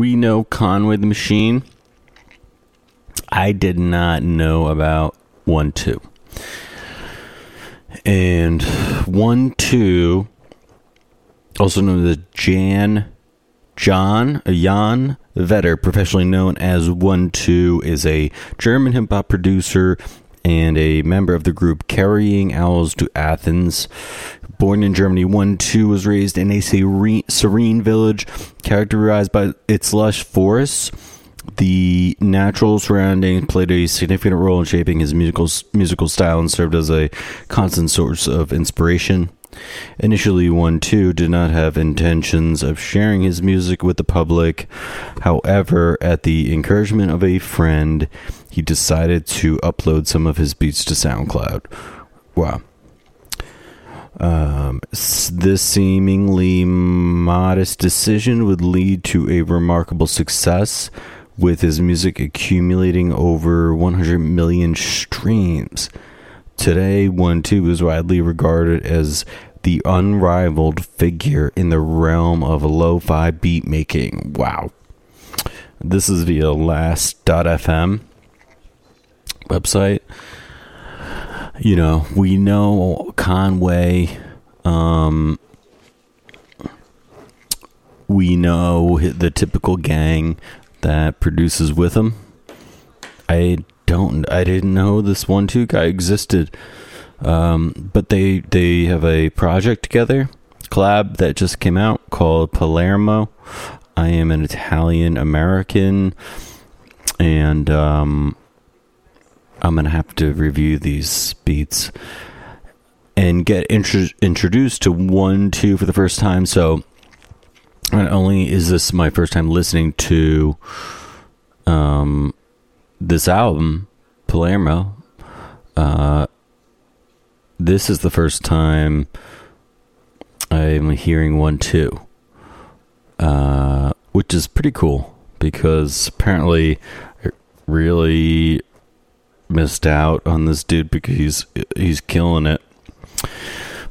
we know Conway the Machine. I did not know about Wun Two. And Wun Two, also known as Jan, John, uh, Jan Vetter, professionally known as Wun Two, is a German hip hop producer and a member of the group Carrying Owls to Athens. Born in Germany, Wun Two was raised in a serene, serene village characterized by its lush forests. The natural surroundings played a significant role in shaping his musical musical style and served as a constant source of inspiration. Initially, Wun Two did not have intentions of sharing his music with the public. However, at the encouragement of a friend, he decided to upload some of his beats to SoundCloud. Wow. Um, this seemingly modest decision would lead to a remarkable success, with his music accumulating over 100 million streams. Today, Wun Two is widely regarded as the unrivaled figure in the realm of lo fi beat making. Wow. This is via last.fm website. You know, we know Conway. Um, we know the typical gang that produces with him. I don't. I didn't know this Wun Two guy existed. Um, but they they have a project together, collab that just came out called Palermo. I am an Italian American, and um, I'm gonna have to review these beats and get intro- introduced to Wun Two for the first time. So not only is this my first time listening to um, this album, Palermo, uh, this is the first time I'm hearing Wun Two, uh, which is pretty cool because apparently really missed out on this dude because he's he's killing it.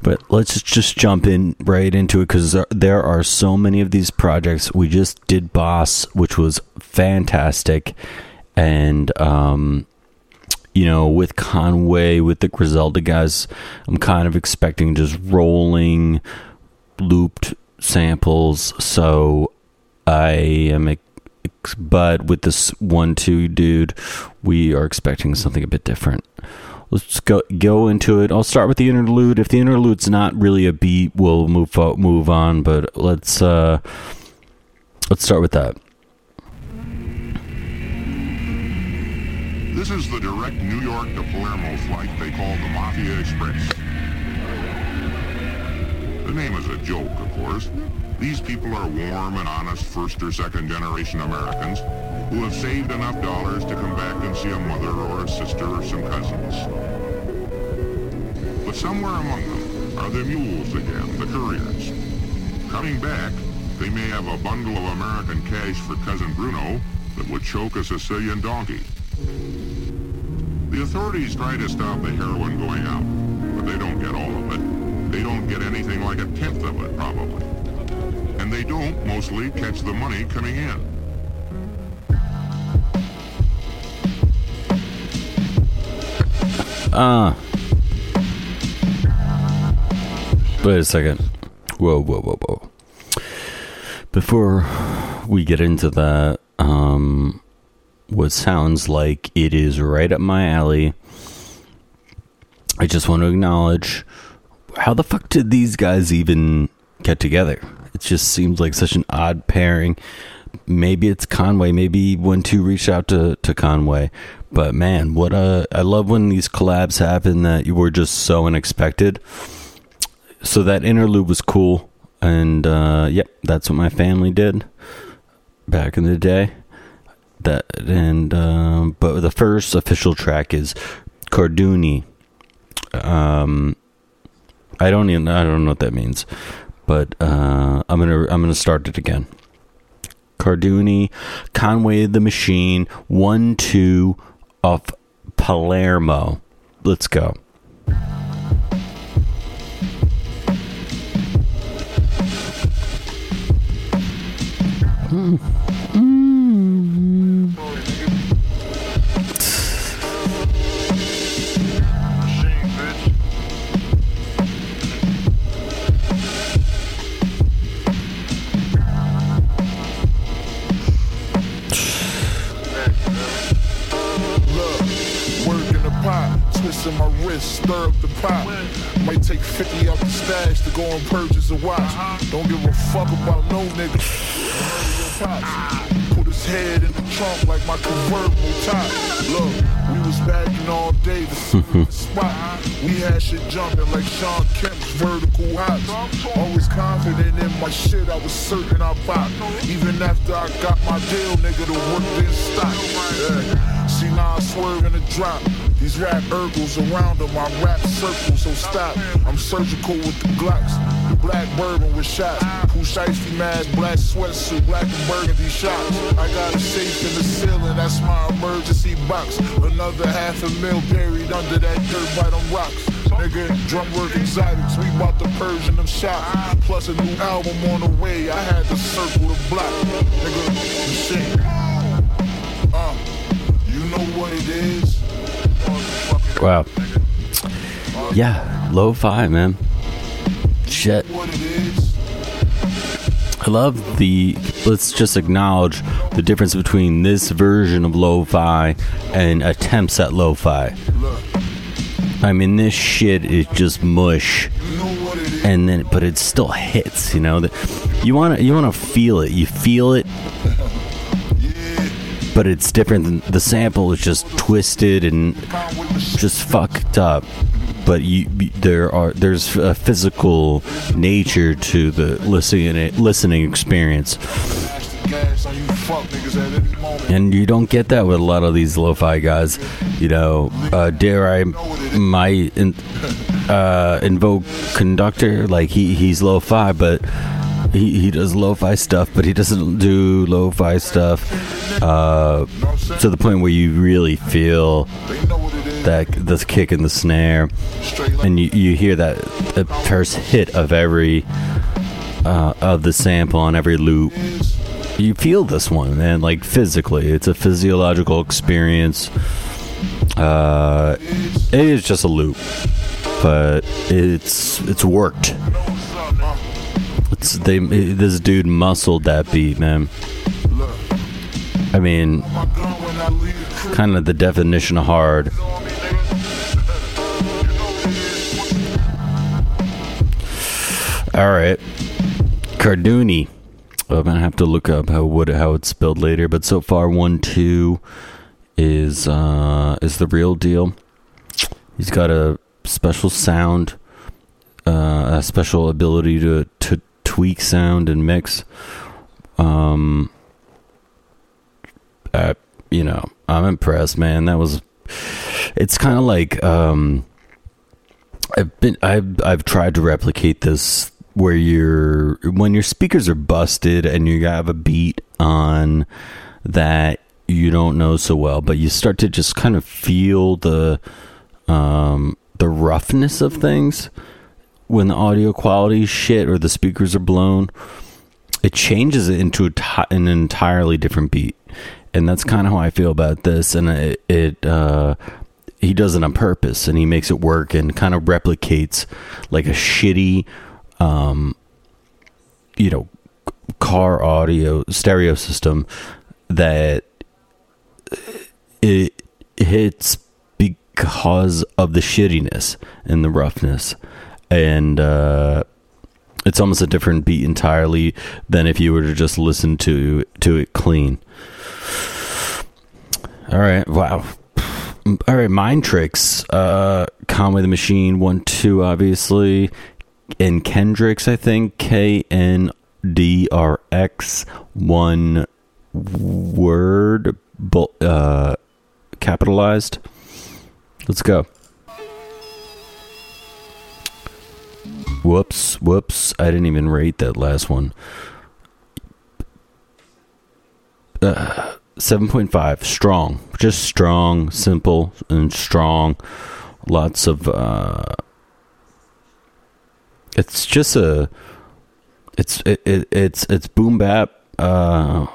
But let's just jump in right into it because there are so many of these projects. We just did Boss, which was fantastic, and um, you know, with Conway, with the Griselda guys, I'm kind of expecting just rolling, looped samples. So I am, but with this Wun Two dude, we are expecting something a bit different let's go go into it. I'll start with the interlude. If the interlude's not really a beat, we'll move move on. But let's uh, let's start with that. This is the direct New York to Palermo flight they call the Mafia Express. The name is a joke, of course. These people are warm and honest first or second generation Americans who have saved enough dollars to come back and see a mother or a sister or some cousins. But somewhere among them are the mules again, the couriers. Coming back, they may have a bundle of American cash for Cousin Bruno that would choke a Sicilian donkey. The authorities try to stop the heroin going out, but they don't get all of it. They don't get anything like a tenth of it, probably. And they don't, mostly, catch the money coming in. Ah. Uh, wait a second. Whoa, whoa, whoa, whoa. Before we get into that, um, what sounds like it is right up my alley, I just want to acknowledge how the fuck did these guys even get together? It just seems like such an odd pairing. Maybe it's Conway. Maybe Wun Two reached out to, to Conway. But man, what a I love when these collabs happen that you were just so unexpected. So that interlude was cool, and uh, yep, that's what my family did back in the day. That and um, but the first official track is Carduni. Um, I don't even I don't know what that means, but uh, I'm gonna I'm gonna start it again. Carduni, Conway the Machine, Wun Two of Palermo. Let's go. Hmm. Machine, and purchase a watch. Don't give a fuck about no nigga. Murder your pops. Put his head in the trunk like my convertible top. Look, we was bagging all day to see the spot. We had shit jumping like Shawn Kemp's vertical hops. Always confident in my shit, I was certain I bought. Even after I got my deal, nigga, the work didn't stop. Yeah. See now I swerve in the drop. These rap ergles around them, I rap circles, so stop. I'm surgical with the Glocks. The black bourbon with shots. Pooh shiesty mask, black sweatsuit, black and burgundy shots. I got a safe in the ceiling, that's my emergency box. Another half a mil buried under that dirt by them rocks. Nigga, drum work exotics, we bout to purge in them shots. Plus a new album on the way, I had to circle the block. Nigga, machine. Uh, you know what it is? Wow. Yeah, lo-fi, man. Shit. I love the. Let's just acknowledge the difference between this version of lo-fi and attempts at lo-fi. I mean, this shit is just mush, and then but it still hits. You know that you want to you want to feel it. You feel it, but it's different. The sample is just twisted and just fucked up. But you, there are there's a physical nature to the listening listening experience. And you don't get that with a lot of these lo-fi guys you know uh, dare i might in, uh, invoke conductor like he, he's lo-fi but he, he does lo-fi stuff but he doesn't do lo-fi stuff uh, to the point where you really feel They know what it is. that the kick and the snare. And you, you hear that the first hit of every uh, of the sample on every loop. You feel this one man like physically. It's a physiological experience. Uh it is just a loop but it's it's worked. It's they this dude muscled that beat man. I mean my gun when I leave the crib. kind of the definition of hard all right. Carduni i'm gonna have to look up how what how it's spelled later but so far Wun Two is uh is the real deal. He's got a special sound uh a special ability to to tweak sound and mix um uh, you know i'm impressed man. That was it's kind of like um i've been i've i've tried to replicate this where you're when your speakers are busted and you have a beat on that you don't know so well but you start to just kind of feel the um the roughness of things when the audio quality is shit or the speakers are blown it changes it into an entirely different beat. And that's kind of how i feel about this and it, it uh he does it on purpose and he makes it work and kind of replicates like a shitty um you know car audio stereo system that it hits because of the shittiness and the roughness. And uh it's almost a different beat entirely than if you were to just listen to to it clean. All right. Wow. All right. Mind tricks uh conway the machine Wun Two obviously and kendricks i think. K n d r x one word uh capitalized. Let's go. Whoops whoops. I didn't even rate that last one. Uh 7.5 strong. Just strong simple and strong. Lots of uh it's just a it's it, it it's it's boom bap uh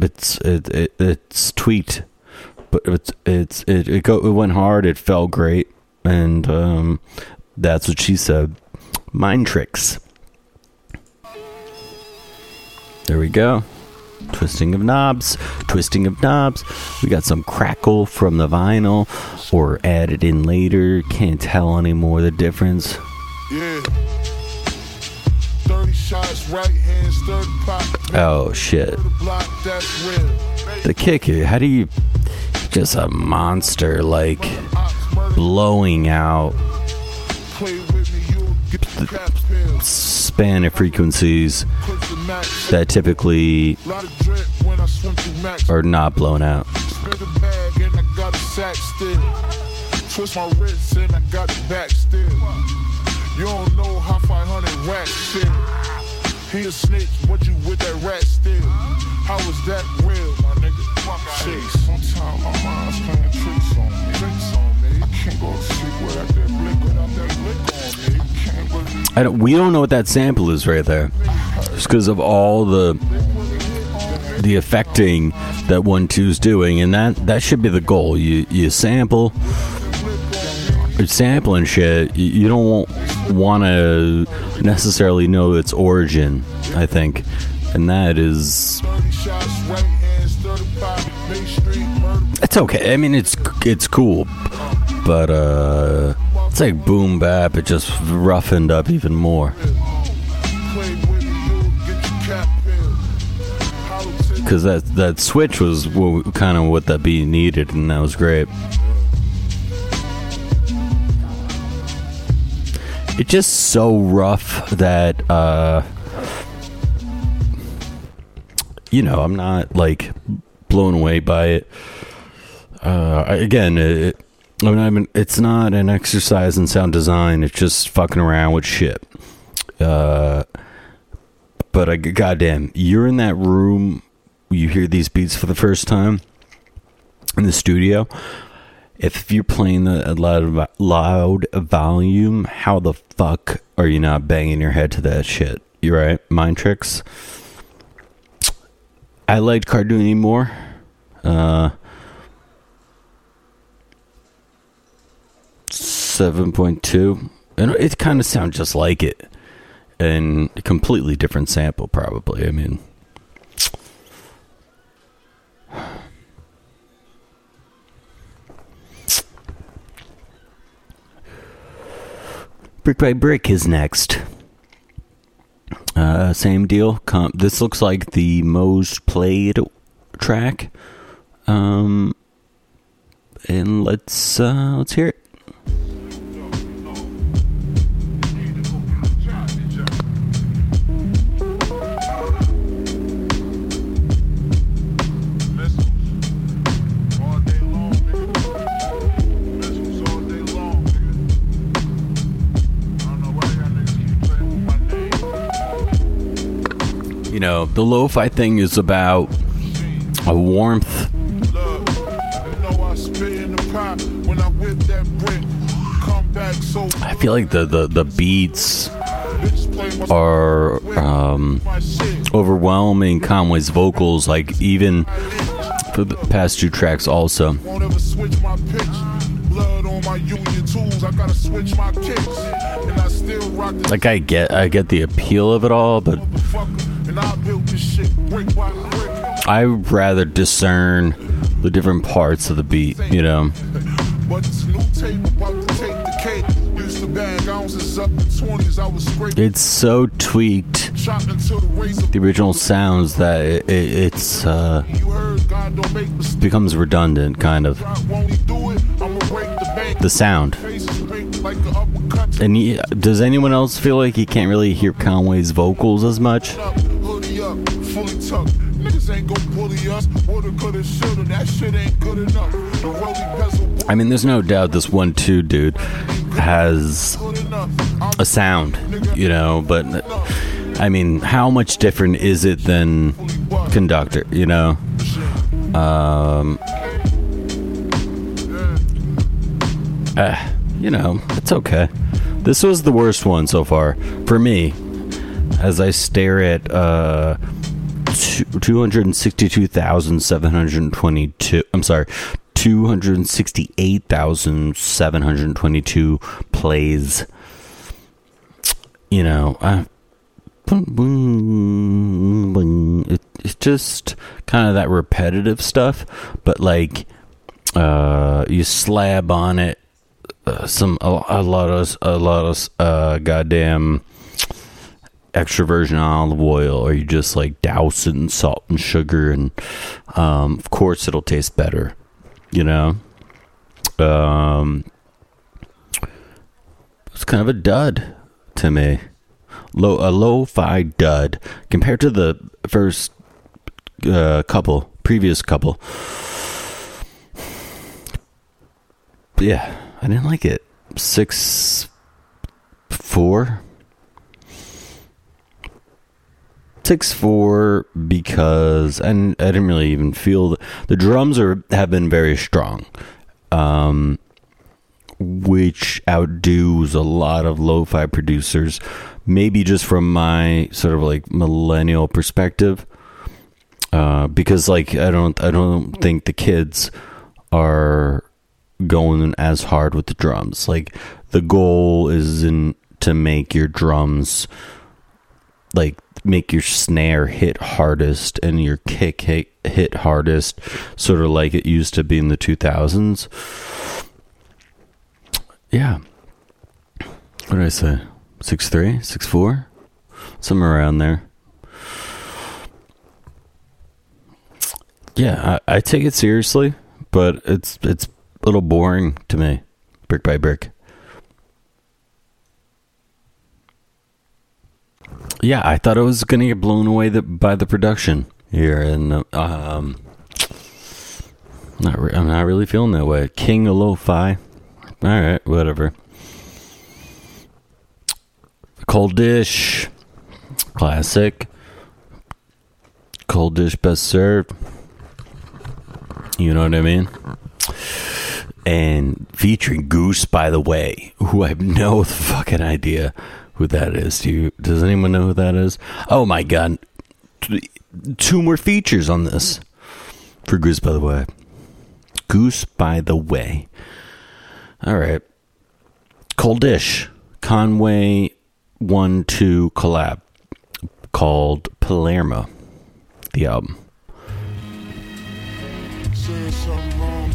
it's it, it it's tweaked, but it's it's it it go it went hard. It felt great, and um, that's what she said. Mind tricks. There we go. Twisting of knobs, twisting of knobs. We got some crackle from the vinyl, or added in later. Can't tell anymore the difference. Yeah. 30 shots, right the pot. Oh shit. The block, that's real. The kick, how do you just a monster like blowing out play with me, you'll get the span of frequencies Put the max. that typically Lot of drip when I swim through max. are not blown out. Spin the bag and I got a sack still. Twist my and I got the back still. You don't know how 500 racks feel. He a snitch, but you with that rat still. How is that real, my nigga? Shit, sometimes my mind's playing tricks on me. Tricks on me. I can't go to sleep without that blick, without that blick on me. I don't, we don't know what that sample is right there, just because of all the the affecting that Wun Two's doing, and that that should be the goal. You you sample, sampling shit. You, don't want to necessarily know its origin. I think, and that is 30 shots, right hands, 35, Main Street, murder. it's okay. I mean, it's it's cool, but uh, it's like boom bap. It just roughened up even more. Because that that switch was kind of what that beat needed, and that was great. It's just so rough that uh, you know I'm not like blown away by it. Uh, again, it, I mean, I mean, it's not an exercise in sound design. It's just fucking around with shit. Uh, but I, goddamn, you're in that room. You hear these beats for the first time in the studio. If you're playing at loud, loud volume, how the fuck are you not banging your head to that shit? You're right? Mind tricks. I liked Carduni more. Uh, seven point two, and it kind of sounds just like it, and a completely different sample, probably. I mean. Brick by Brick is next. Uh, same deal. Com- this looks like the most played track. Um, and let's uh, let's hear it. The lo-fi thing is about a warmth. I feel like the the, the beats are um, overwhelming Conway's vocals. Like even for the past two tracks, also. Like I get I get the appeal of it all, but I built this shit brick by brick. I rather discern the different parts of the beat. You know. It's new tape about to take the cake. Used to bag ounces up in 20s. I was scraping. It's so tweaked the original sounds that it, it, it's uh, You heard God don't make mistakes. becomes redundant, kind of Rock, won't he do it? I'ma break the sound. Faces pink like an uppercut. And he, does anyone else feel like you can't really hear Conway's vocals as much? I mean, there's no doubt this Wun Two dude has a sound, you know, but I mean, how much different is it than Conductor, you know? Um, uh, you know, it's okay. This was the worst one so far for me. As I stare at uh, two hundred sixty-two thousand seven hundred twenty-two. I'm sorry, two hundred sixty-eight thousand seven hundred twenty-two plays. You know, I, it, it's just kind of that repetitive stuff, but like uh, you slab on it uh, some a, a lot of a lot of uh, goddamn extra virgin olive oil or you just like douse it in salt and sugar and um, of course it'll taste better you know? Um, it's kind of a dud to me. Low a lo-fi dud compared to the first uh, couple previous couple. Yeah i didn't like it. Six four six four because and I didn't really even feel the, the drums are have been very strong, um, which outdoes a lot of lo-fi producers. Maybe just from my sort of like millennial perspective, uh, because like I don't I don't think the kids are going as hard with the drums. Like the goal isn't to make your drums like make your snare hit hardest and your kick hit, hit hardest, sort of like it used to be in the 2000s. Yeah. What did I say? Six three, six four, somewhere around there. Yeah, I, I take it seriously, but it's it's a little boring to me, brick by brick. Yeah, I thought I was gonna get blown away the, by the production here, and um, not re- I'm not really feeling that way. King of Lo-Fi, all right, whatever. Cold dish, classic. Cold dish, best served. You know what I mean? And featuring Goose, by the way, who I have no fucking idea who that is. Do you? Does anyone know who that is? Oh my god! Two more features on this for Goose. By the way, Goose. By the way, all right. Cold Dish Conway one two collab called Palermo. The album. Something wrong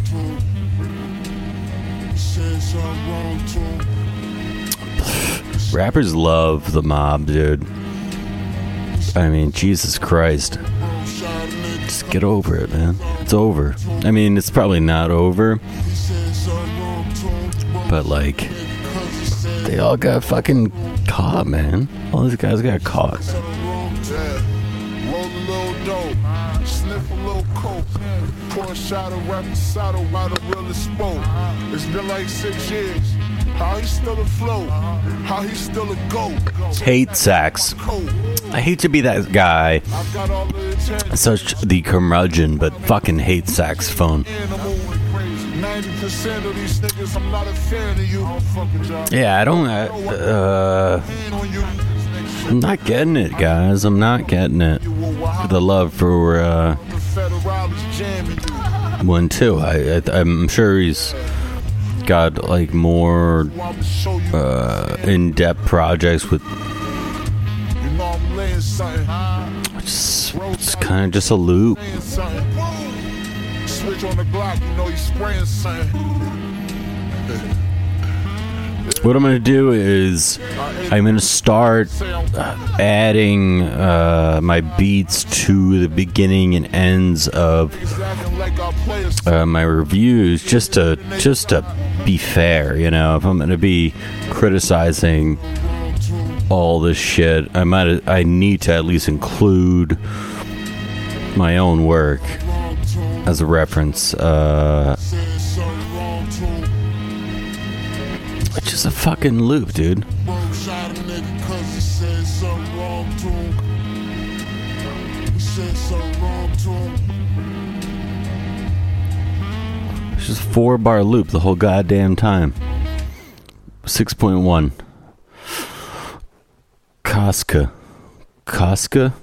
something wrong. Rappers love the mob, dude. I mean, Jesus Christ. Just get over it, man. It's over. I mean, it's probably not over, but like, they all got fucking caught, man. All these guys got caught. Pour a shot of reposado while the realest spoke. It's been like six years. How he still afloat. How still a goat. Hate sax. I hate to be that guy, such the curmudgeon, but fucking hate saxophone. Animal. 90% of these niggas, I'm not a fan of you. I don't fuck with y'all. Yeah, I don't. I, uh. I'm not getting it, guys. I'm not getting it. The love for uh, Wun Two. I, I I'm sure he's got like more uh, in-depth projects with laying it's kind of just a loop. Switch on the Glock, you know he's spraying. What I'm gonna do is I'm gonna start adding uh, my beats to the beginning and ends of uh, my reviews just to just to be fair you know? If i'm going to be criticizing all this shit i might i need to at least include my own work as a reference uh it's just a fucking loop dude just four bar loop the whole goddamn time 6.1 Casca Casca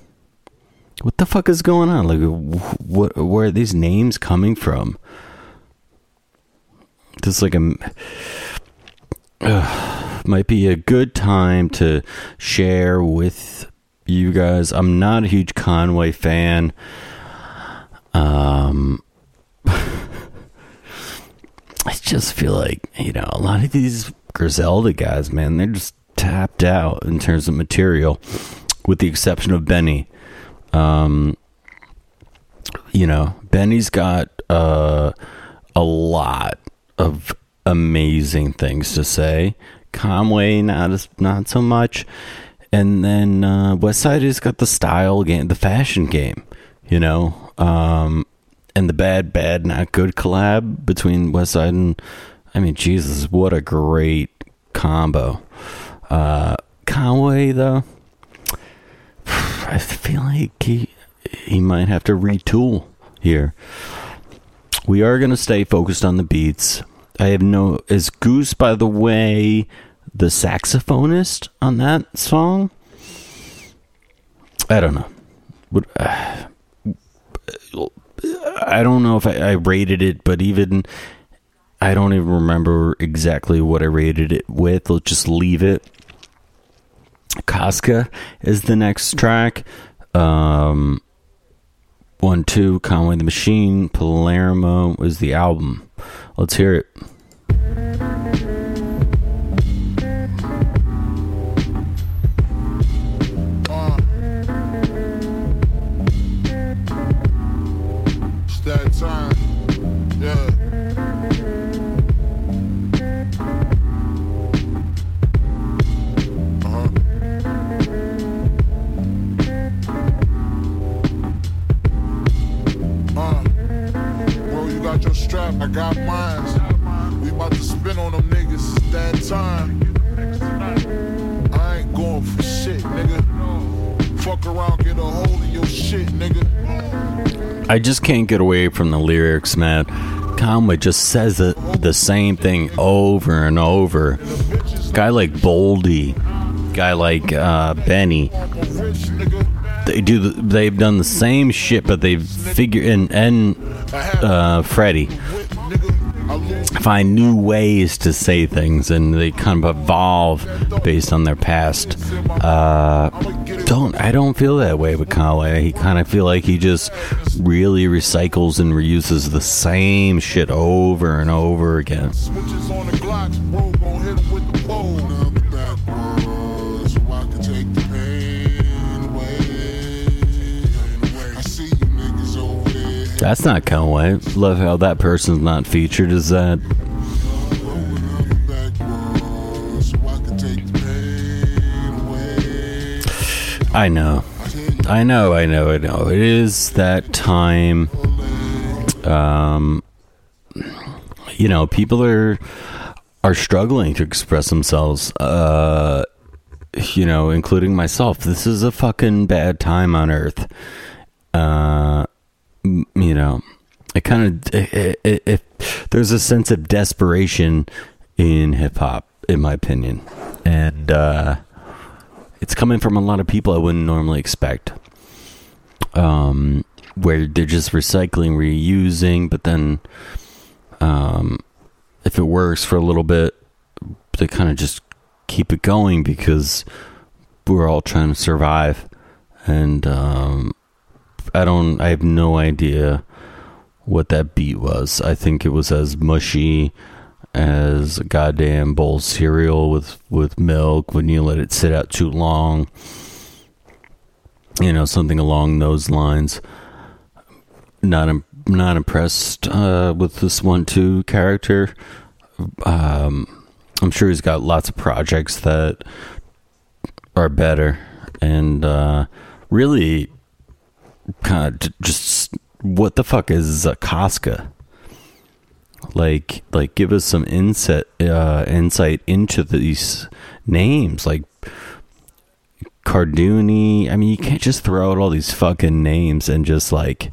what the fuck is going on? Like, wh- what? Where are these names coming from? This is like a uh, might be a good time to share with you guys. I'm not a huge Conway fan. Um, just feel like you know a lot of these Griselda guys, man, they're just tapped out in terms of material, with the exception of Benny. Um, you know, Benny's got uh, a lot of amazing things to say. Conway, not as, not so much. And then uh, Westside has got the style game, the fashion game, you know, um, and the bad, bad, not good collab between Westside and, I mean, Jesus, what a great combo. Uh, Conway, though, I feel like he he might have to retool here. We are going to stay focused on the beats. I have no. Is Goose, by the way, the saxophonist on that song? I don't know. But, uh, I don't know if I, I rated it, but even I don't even remember exactly what I rated it with. Let's just leave it. Casca is the next track. Um, one, two, Conway the Machine, Palermo is the album. Let's hear it. Shit, nigga. I just can't get away from the lyrics, man. Conway just says it, the same thing over and over. Guy like Boldy, guy like uh, Benny, they do. The, they've done the same shit, but they've figured and and uh, Freddie find new ways to say things, and they kind of evolve based on their past. Uh, don't I don't feel that way with Conway. He kind of feel like he just really recycles and reuses the same shit over and over again. switches on the Glocks, bro. Gon' hit him with the pole. Backwards, so I can take the pain away. I see you niggas over there. That's not Conway. Love how that person's not featured. Is that I know. I know, I know, I know. It is that time. Um, you know, people are are struggling to express themselves. Uh, you know, including myself. This is a fucking bad time on Earth. Uh, you know, it kind of it, there's a sense of desperation in hip hop, in my opinion, and. uh it's coming from a lot of people I wouldn't normally expect. Um, where they're just recycling, reusing, but then, um, if it works for a little bit, they kind of just keep it going because we're all trying to survive. And um, I don't, I have no idea what that beat was. I think it was as mushy as a goddamn bowl of cereal with with milk when you let it sit out too long. You know, something along those lines. Not not impressed uh, with this Wun Two character. Um, I'm sure he's got lots of projects that are better, and uh, really, kind of just what the fuck is Casca? Like like give us some insight uh insight into these names like Carduni. I mean, you can't just throw out all these fucking names and just like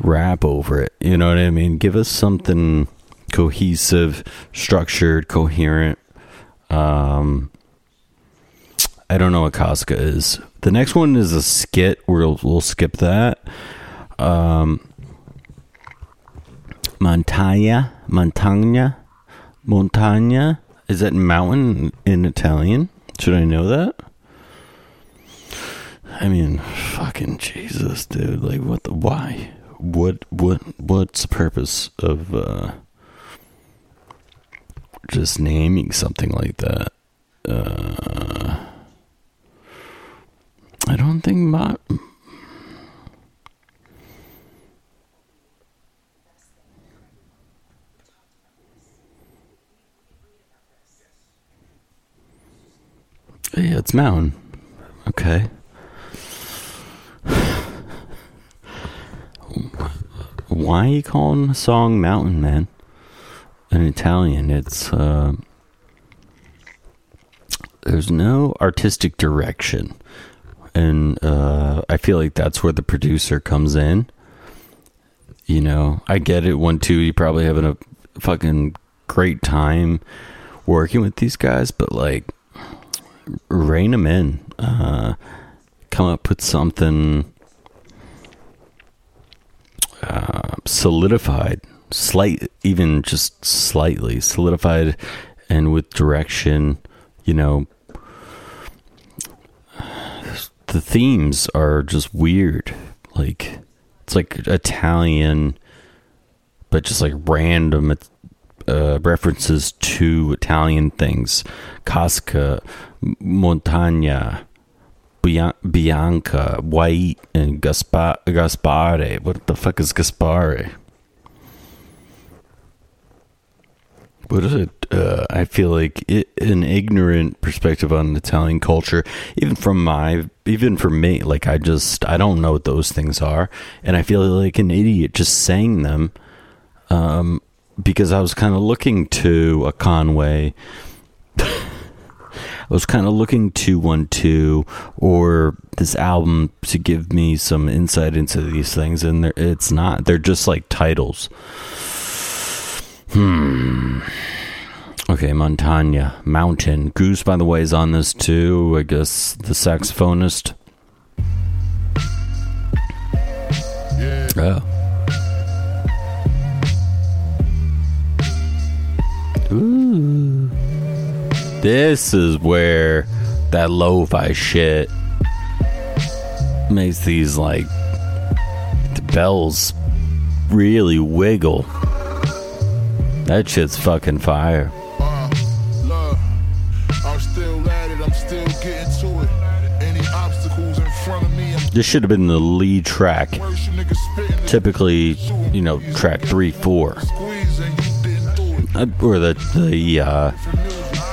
rap over it. You know what I mean? Give us something cohesive, structured, coherent. Um I don't know what Casca is. The next one is a skit. We'll we'll skip that. Um, Montagna, Montagna, Montagna. Is that mountain in Italian? Should I know that? I mean, fucking Jesus, dude. Like, what the? Why? What? What? What's the purpose of uh, just naming something like that? Uh, I don't think my. Yeah, it's mountain. Okay. Why are you calling the song Mountain Man? In Italian, it's uh, there's no artistic direction, and uh, I feel like that's where the producer comes in. You know, I get it. One, two, you probably having a fucking great time working with these guys, but like, rein them in. Uh, come up with something uh, solidified, slight, even just slightly solidified, and with direction. You know, the themes are just weird. Like it's like Italian, but just like random uh, references to Italian things. Casca, Montagna, Bianca, White, and Gaspar- Gaspare. What the fuck is Gaspare? What is it? Uh, I feel like it, an ignorant perspective on Italian culture, even from my, even for me, like I just, I don't know what those things are. And I feel like an idiot just saying them um, because I was kind of looking to a Conway. I was kind of looking to Wun Two or this album to give me some insight into these things, and it's not. They're just like titles. Hmm. Okay, Montagna, Mountain. Goose, by the way, is on this too. I guess the saxophonist. Oh. Ooh. This is where that lo-fi shit makes these like the bells really wiggle. That shit's fucking fire. Uh, look, I'm still at it, I'm still getting to it. Any obstacles in front of me, I'm This should have been the lead track. worse, you niggas spitting it. Typically, you know, track three, four, or the the uh,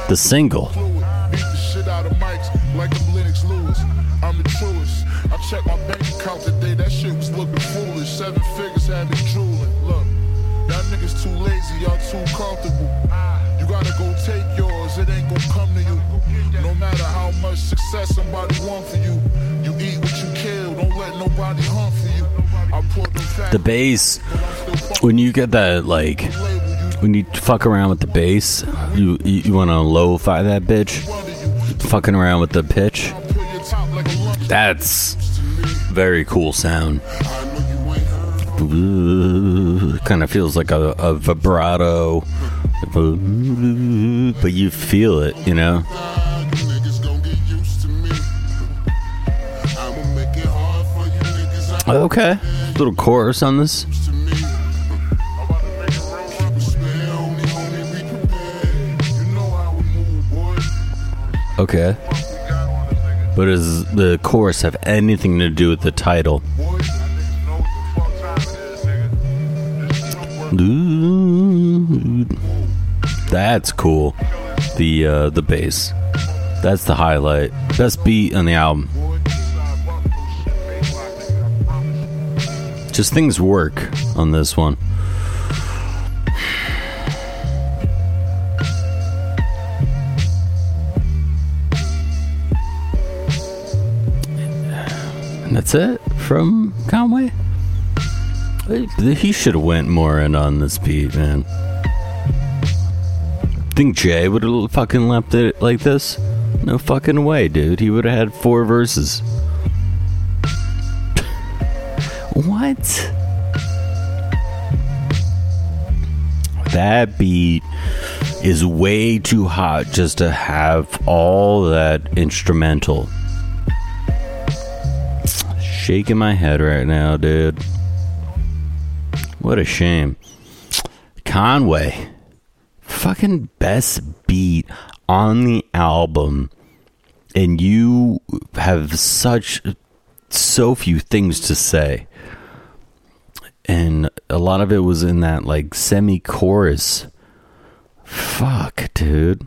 the single. fluid. Beat the shit out of mics like I'm Lennox Lewis. I'm the truest. I checked my bank account today. That shit was looking foolish. Seven figures had me drooling. Look, y'all niggas too lazy. Y'all too comfortable. You gotta go take yours. It ain't gonna come to you. No matter how much success somebody want for you, you eat what you kill. Don't let nobody hunt for you. I put. The bass, when you get that like, when you fuck around with the bass, you you, want to lo-fi that bitch. Fucking around with the pitch. That's very cool sound. Kind of feels like a, a vibrato, but you feel it, you know. Okay, little chorus on this. Okay, but does the chorus have anything to do with the title? Ooh, That's cool. The uh, the bass. That's the highlight. Best beat on the album. Just things work on this one. That's it from Conway. He should have went more in on this beat, man. Think Jay would have fucking left it like this? No fucking way, dude. He would have had four verses. what? That beat is way too hot just to have all that instrumental. Shaking my head right now, dude. What a shame. Conway. Fucking best beat on the album. And you have such so few things to say. And a lot of it was in that like semi chorus. Fuck, dude.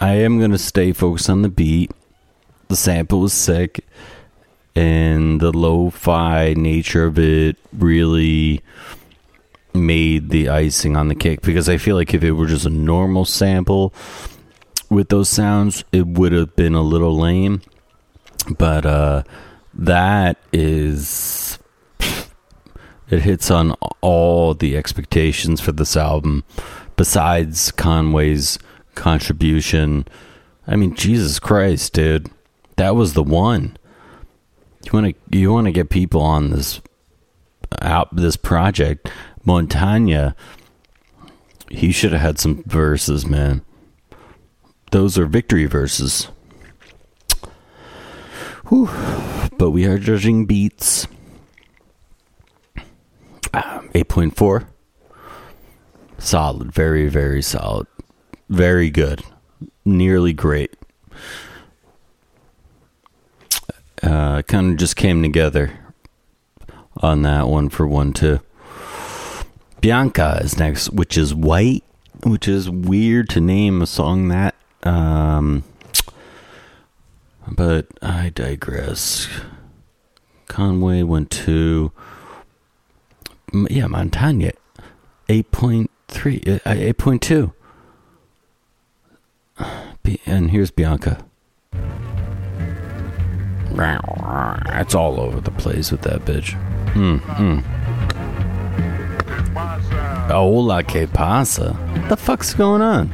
I am going to stay focused on the beat. The sample was sick. And the lo fi nature of it really made the icing on the cake because I feel like if it were just a normal sample with those sounds, it would have been a little lame. But uh, that is. It hits on all the expectations for this album besides Conway's contribution. I mean, Jesus Christ, dude. That was the one. You want to you want to get people on this out this project. Montagna he should have had some verses, man. Those are victory verses. Whew. But we are judging beats. Ah, 8.4 solid very very solid very good nearly great uh kind of just came together on that one for Wun Two bianca is next which is white which is weird to name a song that um but i digress. Conway went to yeah montagna 8.3 uh, 8.2 and here's bianca it's all over the place with that bitch mm, mm. Hola que pasa what the fuck's going on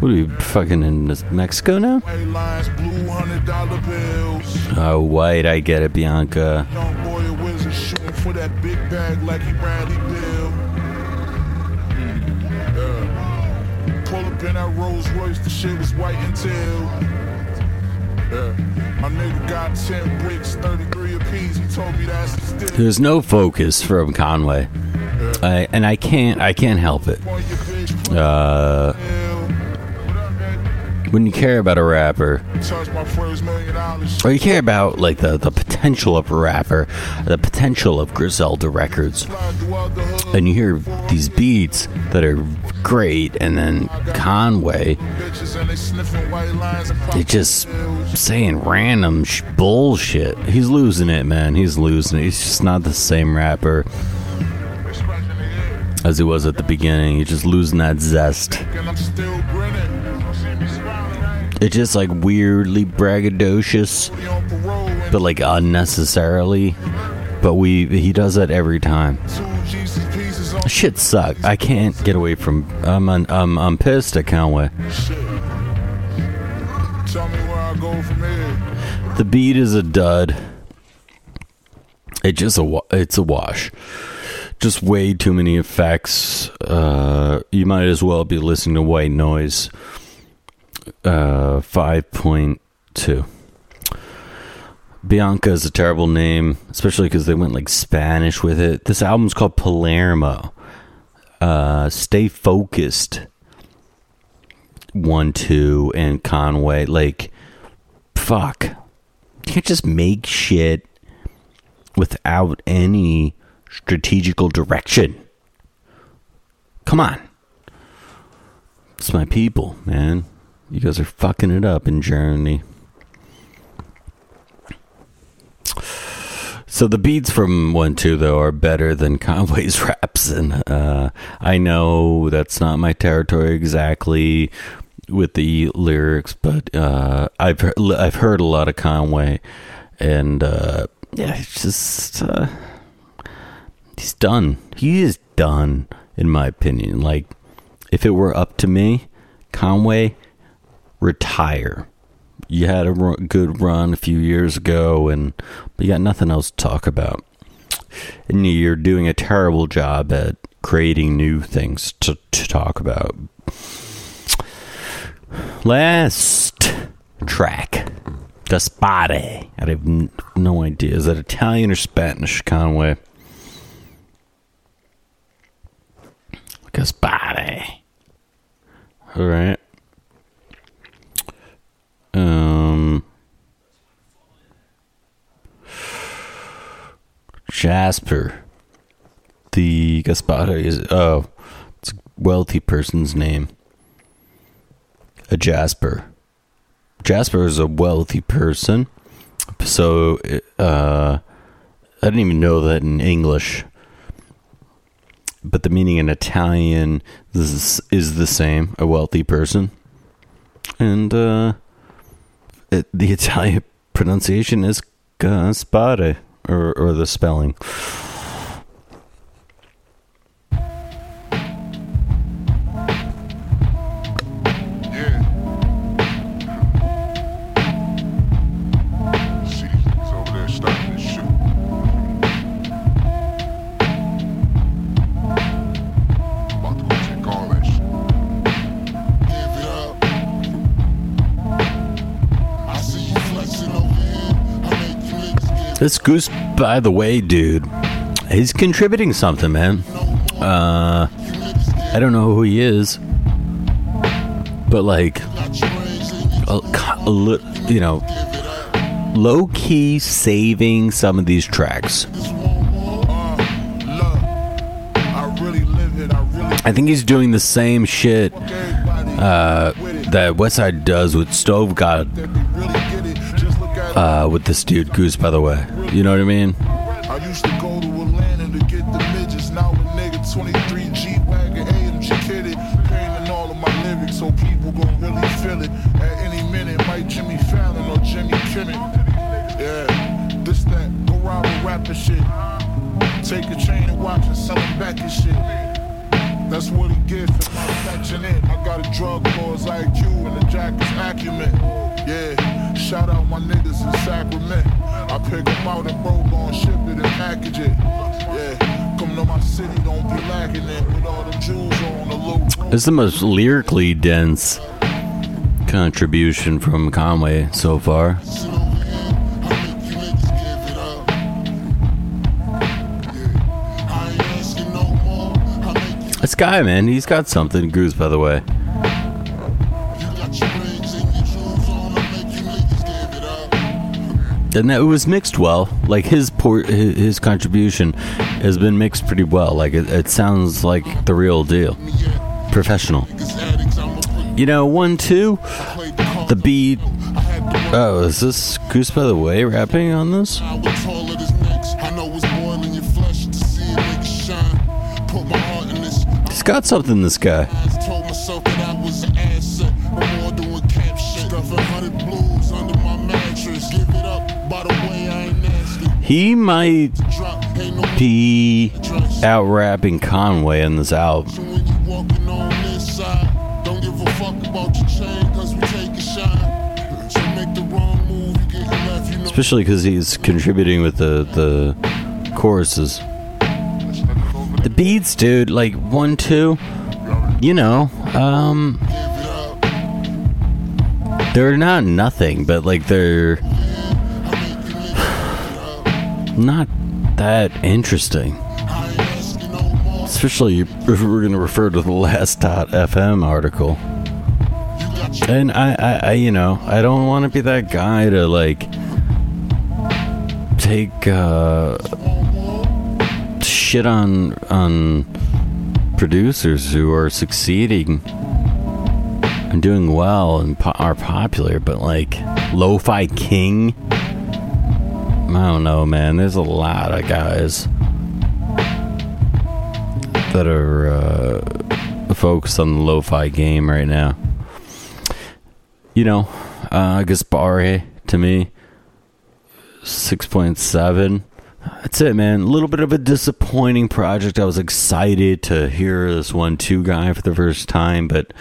what are you fucking in mexico now oh white i get it bianca. Pull up in that Rolls Royce, the shit was white until. Yeah. My nigga got 10 bricks, 33 apiece. He told me that's the stick. there's no focus from conway I, and i can't i can't help it On your bitch, put uh. When you care about a rapper or you care about like the, the potential of a rapper the potential of griselda records and you hear these beats that are great and then conway they just saying random sh- bullshit. He's losing it man. He's losing it. He's just not the same rapper as he was at the beginning. He's just losing that zest it's just like weirdly braggadocious on but like unnecessarily. But we he does that every time. On shit suck i can't get away from i'm un, I'm, I'm pissed at conway the beat is a dud. It just a it's a wash. Just way too many effects. Uh you might as well be listening to white noise uh 5.2 Bianca is a terrible name, especially because they went like Spanish with it. This album's called Palermo. Uh, Stay focused. Wun Two, and Conway. Like, fuck. You can't just make shit without any strategical direction. Come on. It's my people, man. You guys are fucking it up in Germany. So the beats from Wun Two though are better than Conway's raps, and uh, I know that's not my territory exactly with the lyrics, but uh, I've I've heard a lot of Conway, and uh, yeah, it's just uh, he's done. He is done, in my opinion. Like if it were up to me, Conway retire you had a good run a few years ago, and you got nothing else to talk about. And you're doing a terrible job at creating new things to, to talk about. Last track, Gaspare. I have n- no idea. Is that Italian or Spanish, Conway? Gaspare. All right. Um. Jasper. The Gaspare is oh, it's a wealthy person's name. A Jasper. Jasper is a wealthy person. So uh I didn't even know that in English. But the meaning in Italian is, is the same, a wealthy person. And uh it, the Italian pronunciation is Gaspare or or the spelling. This goose, by the way, dude, he's contributing something, man. Uh, I don't know who he is, but like, a, a li- you know, low key saving some of these tracks. I think he's doing the same shit uh, that Westside does with Stove God uh, with this dude Goose. By the way, you know what I mean? Is the most lyrically dense contribution from Conway so far. This guy, man, he's got something. Goose, by the way. And give it was mixed well. Like his por- his, contribution has been mixed pretty well. Like it, it sounds like the real deal. Professional. Niggas addicts. I'ma put You know, Wun Two, the beat. I had to run. Oh, is this Goose by the way rapping on this? I was taller this guy. He might be out rapping Conway in this it Especially because he's contributing with the the choruses. The beats, dude. Like Wun Two. You know, um, they're not nothing, but like they're not that interesting. Especially if we're going to refer to the last dot FM article. And I, I, I you know, I don't want to be that guy to like take uh, shit on on producers who are succeeding and doing well and po- are popular, but like Lo-Fi King. I don't know, man. There's a lot of guys that are uh, focused on the lo-fi game right now. You know, uh, Gaspare to me, six point seven. That's it, man. A little bit of a disappointing project. I was excited to hear this Wun Two guy for the first time, but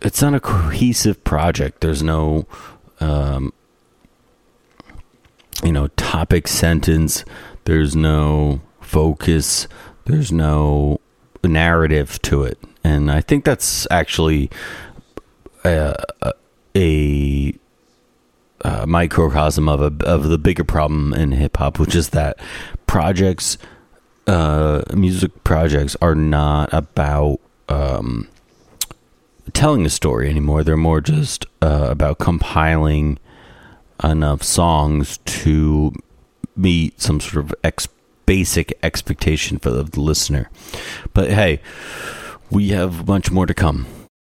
it's not a cohesive project. There's no um, you know topic sentence. There's no focus. There's no narrative to it, and I think that's actually a, a, a microcosm of a of the bigger problem in hip hop, which is that projects, uh, music projects, are not about um, telling a story anymore. They're more just uh, about compiling enough songs to meet some sort of ex- basic expectation for the listener. But hey, we have much more to come.